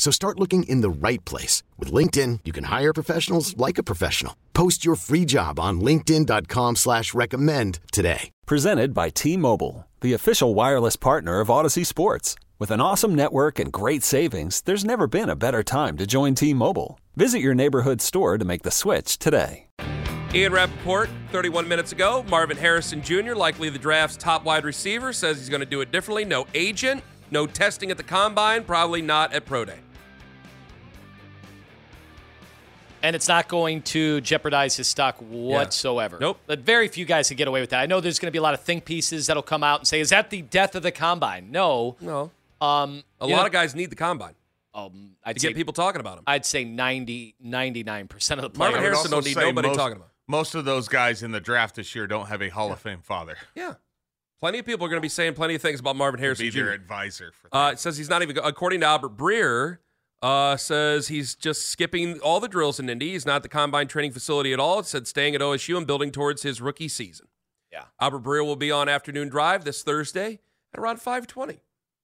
So start looking in the right place. With LinkedIn, you can hire professionals like a professional. Post your free job on linkedin.com slash recommend today. Presented by T-Mobile, the official wireless partner of Audacy Sports. With an awesome network and great savings, there's never been a better time to join T-Mobile. Visit your neighborhood store to make the switch today. Ian Rapoport, 31 minutes ago. Marvin Harrison Jr., likely the draft's top wide receiver, says he's going to do it differently. No agent, no testing at the combine, probably not at Pro Day. And it's not going to jeopardize his stock whatsoever. Nope. But very few guys can get away with that. I know there's going to be a lot of think pieces that'll come out and say, "Is that the death of the combine?" No. No. Um, A lot know, of guys need the combine um, I'd to say get people talking about him. I'd say 90, 99 percent of the Marvin players. I would Harrison don't need nobody most, talking about. Most of those guys in the draft this year don't have a Hall of Fame father. Yeah. Plenty of people are going to be saying plenty of things about Marvin to Harrison be Jr. advisor for Uh, that. it says he's not even, according to Albert Breer, uh, says he's just skipping all the drills in Indy. He's not at the combine training facility at all. It said staying at OSU and building towards his rookie season. Yeah. Albert Breer will be on afternoon drive this Thursday at around 520.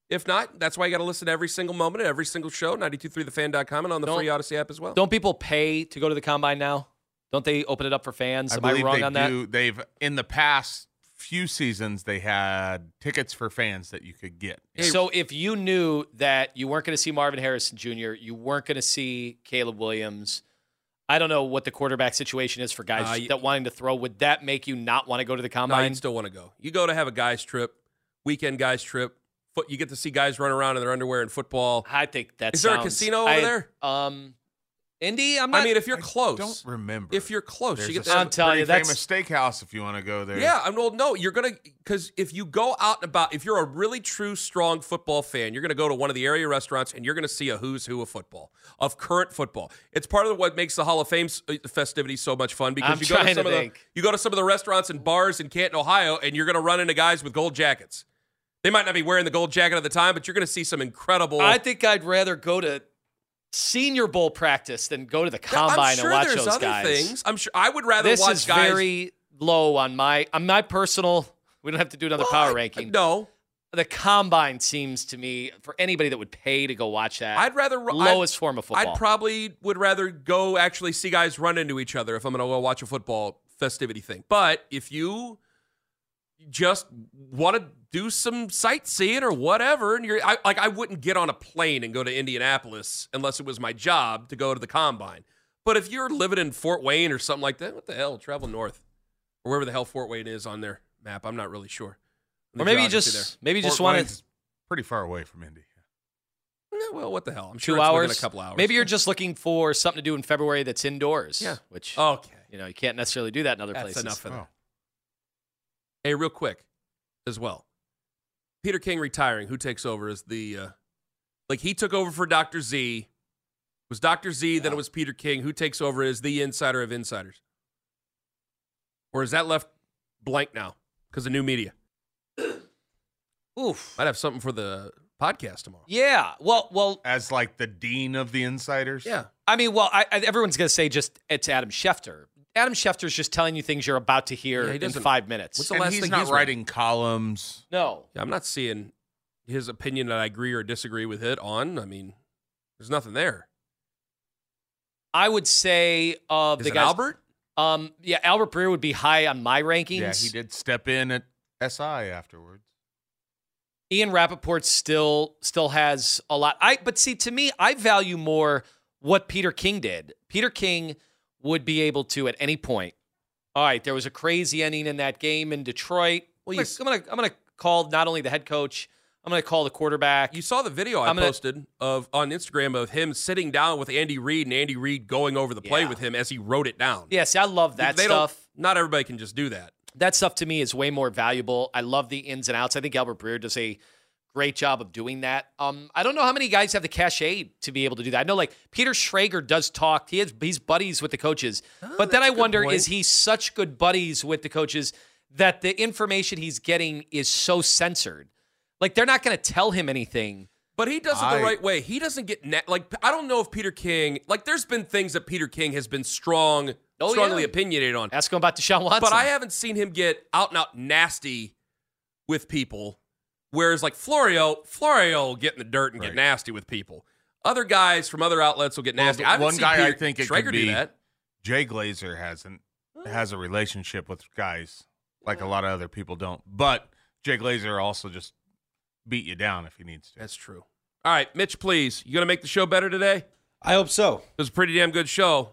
If not, that's why you got to listen to every single moment of every single show, 923thefan.com and on the Don't- free Audacy app as well. Don't people pay to go to the combine now? Don't they open it up for fans? I Am I wrong they on that? They've in the past few seasons they had tickets for fans that you could get. So if you knew that you weren't going to see Marvin Harrison Jr., you weren't going to see Caleb Williams. I don't know what the quarterback situation is for guys Uh, that wanting to throw. Would that make you not want to go to the No, combine? you still want to go. You go to have a guys trip, weekend guys trip. Foot, you get to see guys run around in their underwear and football. I think that Is there a casino over I- there? Um, Indy. I'm not. I mean, if you're I close, don't remember. if you're close, There's you get a to I'm telling you, pretty that's- famous steakhouse if you want to go there. Yeah, I'm well, no, you're gonna because if you go out and about, if you're a really true strong football fan, you're gonna go to one of the area restaurants and you're gonna see a who's who of football, of current football. It's part of what makes the Hall of Fame uh, festivities so much fun because I'm you go to some to of the you go to some of the restaurants and bars in Canton, Ohio, and you're gonna run into guys with gold jackets. They might not be wearing the gold jacket at the time, but you're gonna see some incredible. I think I'd rather go to Senior Bowl practice than go to the Yeah, combine sure and watch those other guys. things. I'm sure I would rather This watch is guys. very low on my on my personal. We don't have to do another Well, power I- ranking. No, The combine seems to me for anybody that would pay to go watch that. I'd rather I'd- lowest form of football. I'd probably would rather go actually see guys run into each other if I'm going to go watch a football festivity thing. But if you just want to do some sightseeing or whatever, and you're I, like, I wouldn't get on a plane and go to Indianapolis unless it was my job to go to the combine. But if you're living in Fort Wayne or something like that, what the hell? Travel north or wherever the hell Fort Wayne is on their map. I'm not really sure. Or maybe you just maybe you just want to pretty far away from Indy. Eh, well, what the hell? I'm two sure it's hours. a couple hours. Maybe you're just looking for something to do in February that's indoors. Yeah. Which okay. you know you can't necessarily do that in other That's places. enough of that. Hey, real quick, as well. Peter King retiring. Who takes over as the uh, like he took over for Doctor Z? It was Doctor Z, then it was Peter King. Who takes over as the insider of insiders? Or is that left blank now because of new media? Oof. I'd have something for the podcast tomorrow. Yeah. Well, well. As like the dean of the insiders. Yeah. I mean, well, I, I, everyone's going to say just it's Adam Schefter. Adam Schefter's just telling you things you're about to hear Yeah, he in five minutes. What's the And last he's thing not he's read? writing columns. no. Yeah, I'm not seeing his opinion that I agree or disagree with it on. I mean, there's nothing there. I would say of Is the it guys. Albert? Um, yeah, Albert Breer would be high on my rankings. Yeah, he did step in at SI afterwards. Ian Rapoport still still has a lot. I but see to me, I value more what Peter King did. Peter King would be able to at any point. All right, there was a crazy ending in that game in Detroit. Well, I'm you gonna, I'm gonna I'm gonna call not only the head coach, I'm gonna call the quarterback. You saw the video I I'm gonna- posted of on Instagram of him sitting down with Andy Reid and Andy Reid going over the play Yeah. with him as he wrote it down. yeah, see, I love that They don't- stuff. Not everybody can just do that. that stuff to me is way more valuable. I love the ins and outs. I think Albert Breer does a great job of doing that. Um, I don't know how many guys have the cachet to be able to do that. I know like Peter Schrager does talk. He has he's buddies with the coaches, but then Oh, that's I a good wonder point. is he such good buddies with the coaches that the information he's getting is so censored. Like they're not going to tell him anything. But he does it I- the right way. He doesn't get na- like I don't know if Peter King like there's been things that Peter King has been strong, Oh, strongly yeah. opinionated on. Ask him about Deshaun Watson. But I haven't seen him get out and out nasty with people. Whereas like Florio, Florio will get in the dirt and get nasty with people. Other guys from other outlets will get nasty. the I haven't one seen guy I think it Schrager could do be- that. Jay Glazer hasn't has a relationship with guys like a lot of other people don't. But Jay Glazer also just beat you down if he needs to. That's true. All right, Mitch, please. You gonna make the show better today? I hope so. It was a pretty damn good show.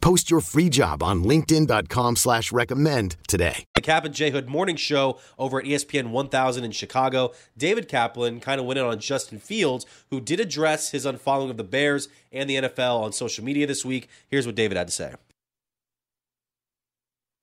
Post your free job on linkedin.com slash recommend today. the Kap and J Hood morning show over at ESPN 1000 in Chicago. David Kaplan kind of went in on Justin Fields, who did address his unfollowing of the Bears and the NFL on social media this week. Here's what David had to say.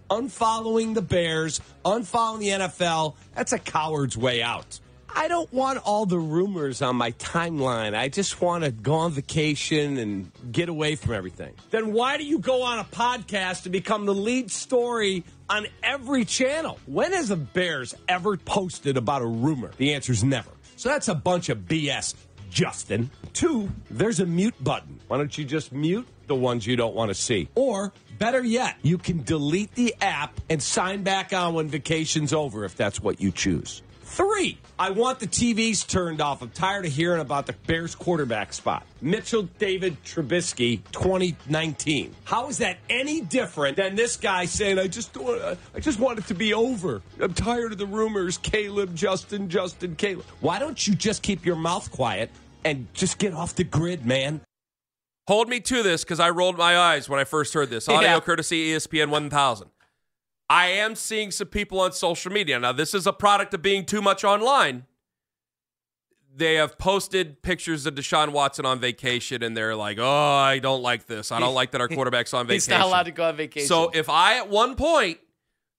unfollowing the Bears, unfollowing the NFL, that's a coward's way out. I don't want all the rumors on my timeline. I just want to go on vacation and get away from everything. Then why do you go on a podcast to become the lead story on every channel? When has the Bears ever posted about a rumor? The answer is never. So that's a bunch of BS, Justin. Two, there's a mute button. Why don't you just mute the ones you don't want to see? Or better yet, you can delete the app and sign back on when vacation's over if that's what you choose. Three, I want the TVs turned off. I'm tired of hearing about the Bears quarterback spot. Mitchell David Trubisky 2019. How is that any different than this guy saying, I just want, uh, I just want it to be over. I'm tired of the rumors. Caleb, Justin, Justin, Caleb. Why don't you just keep your mouth quiet and just get off the grid, man? Hold me to this because I rolled my eyes when I first heard this. Audio Yeah. courtesy ESPN 1000. I am seeing some people on social media. Now, this is a product of being too much online. They have posted pictures of Deshaun Watson on vacation, and they're like, oh, I don't like this. I don't like that our quarterback's on vacation. he's not allowed to go on vacation. So if I, at one point,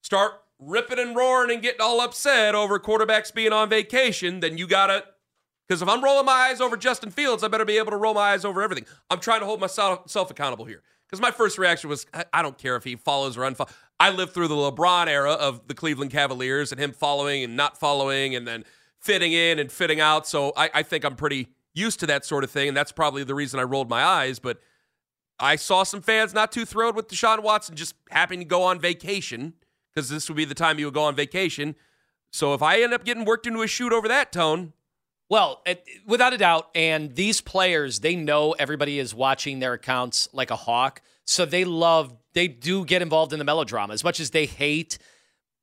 start ripping and roaring and getting all upset over quarterbacks being on vacation, then you got to because if I'm rolling my eyes over Justin Fields, I better be able to roll my eyes over everything. I'm trying to hold myself accountable here. Because my first reaction was, I, don't care if he follows or unfollows. I lived through the LeBron era of the Cleveland Cavaliers and him following and not following and then fitting in and fitting out. So I, I think I'm pretty used to that sort of thing. And that's probably the reason I rolled my eyes. But I saw some fans not too thrilled with Deshaun Watson just happening to go on vacation because this would be the time he would go on vacation. So if I end up getting worked into a shoot over that tone, Well, it, without a doubt, and these players, they know everybody is watching their accounts like a hawk, so they love, they do get involved in the melodrama as much as they hate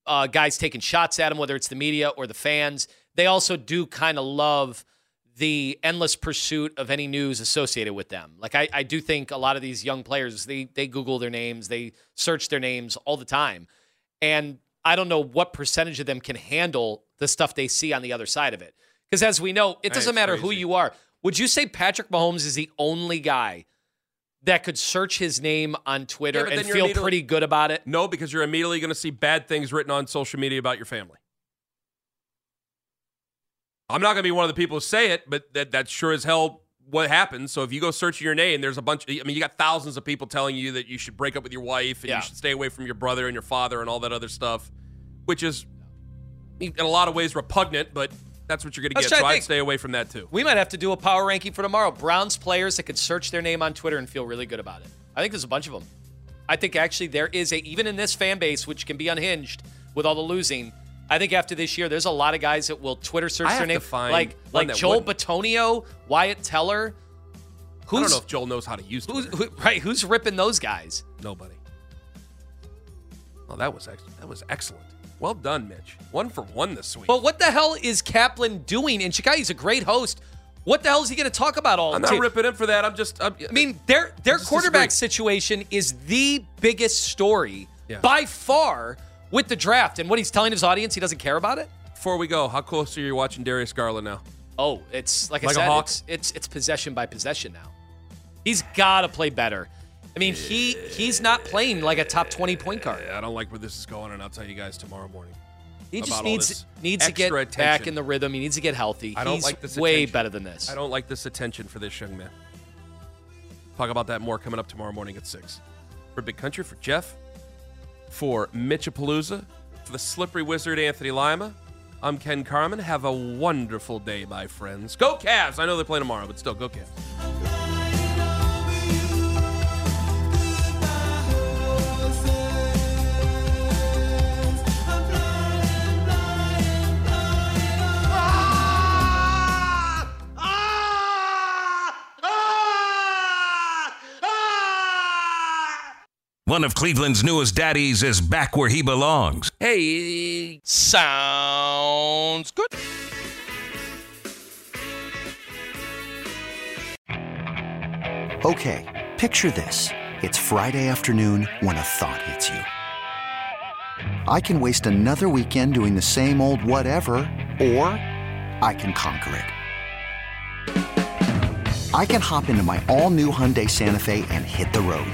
uh, guys taking shots at them, whether it's the media or the fans. They also do kind of love the endless pursuit of any news associated with them. Like I, I do think a lot of these young players, they they Google their names, they search their names all the time, and I don't know what percentage of them can handle the stuff they see on the other side of it. Because as we know, it doesn't matter who you are. Would you say Patrick Mahomes is the only guy that could search his name on Twitter Yeah, and feel pretty good about it? No, because you're immediately going to see bad things written on social media about your family. I'm not going to be one of the people who say it, but that that's sure as hell what happens. So if you go searching your name, there's a bunch. I mean, you got thousands of people telling you that you should break up with your wife and Yeah. you should stay away from your brother and your father and all that other stuff, which is in a lot of ways repugnant, but that's what you're going to get. try So I'd stay away from that too. We might have to do a power ranking for tomorrow. Browns players that could search their name on Twitter and feel really good about it. I think there's a bunch of them. I think actually there is a even in this fan base, which can be unhinged with all the losing. I think after this year, there's a lot of guys that will Twitter search I their have to name, find like like Joel wouldn't. Bitonio, Wyatt Teller. I don't know if Joel knows how to use who's who, right? Who's ripping those guys? Nobody. Well, that was ex- that was excellent. Well done, Mitch. One for one this week. But what the hell is Kaplan doing in Chicago? He's a great host. What the hell is he going to talk about all I'm not ripping him for that. I'm just. I'm, I mean, their their quarterback situation is the biggest story Yeah. by far with the draft. And what he's telling his audience, he doesn't care about it. before we go, how close are you watching Darius Garland now? Oh, it's like, Like I said, it's, it's it's possession by possession now. He's got to play better. I mean, he he's not playing like a top 20 point guard. I don't like where this is going, and I'll tell you guys tomorrow morning. He just needs needs to get extra back in the rhythm. He needs to get healthy. I don't he's like this way attention. better than this. I don't like this attention for this young man. Talk about that more coming up tomorrow morning at 6. For Big Country, for Jeff, for Mitchapalooza, for the slippery wizard Anthony Lima, I'm Ken Carmen. Have a wonderful day, my friends. Go Cavs! I know they play tomorrow, but still, go Cavs. One of Cleveland's newest daddies is back where he belongs. Hey, Sounds good. Okay, picture this. It's Friday afternoon when a thought hits you. I can waste another weekend doing the same old whatever, or I can conquer it. I can hop into my all new Hyundai Santa Fe and hit the road.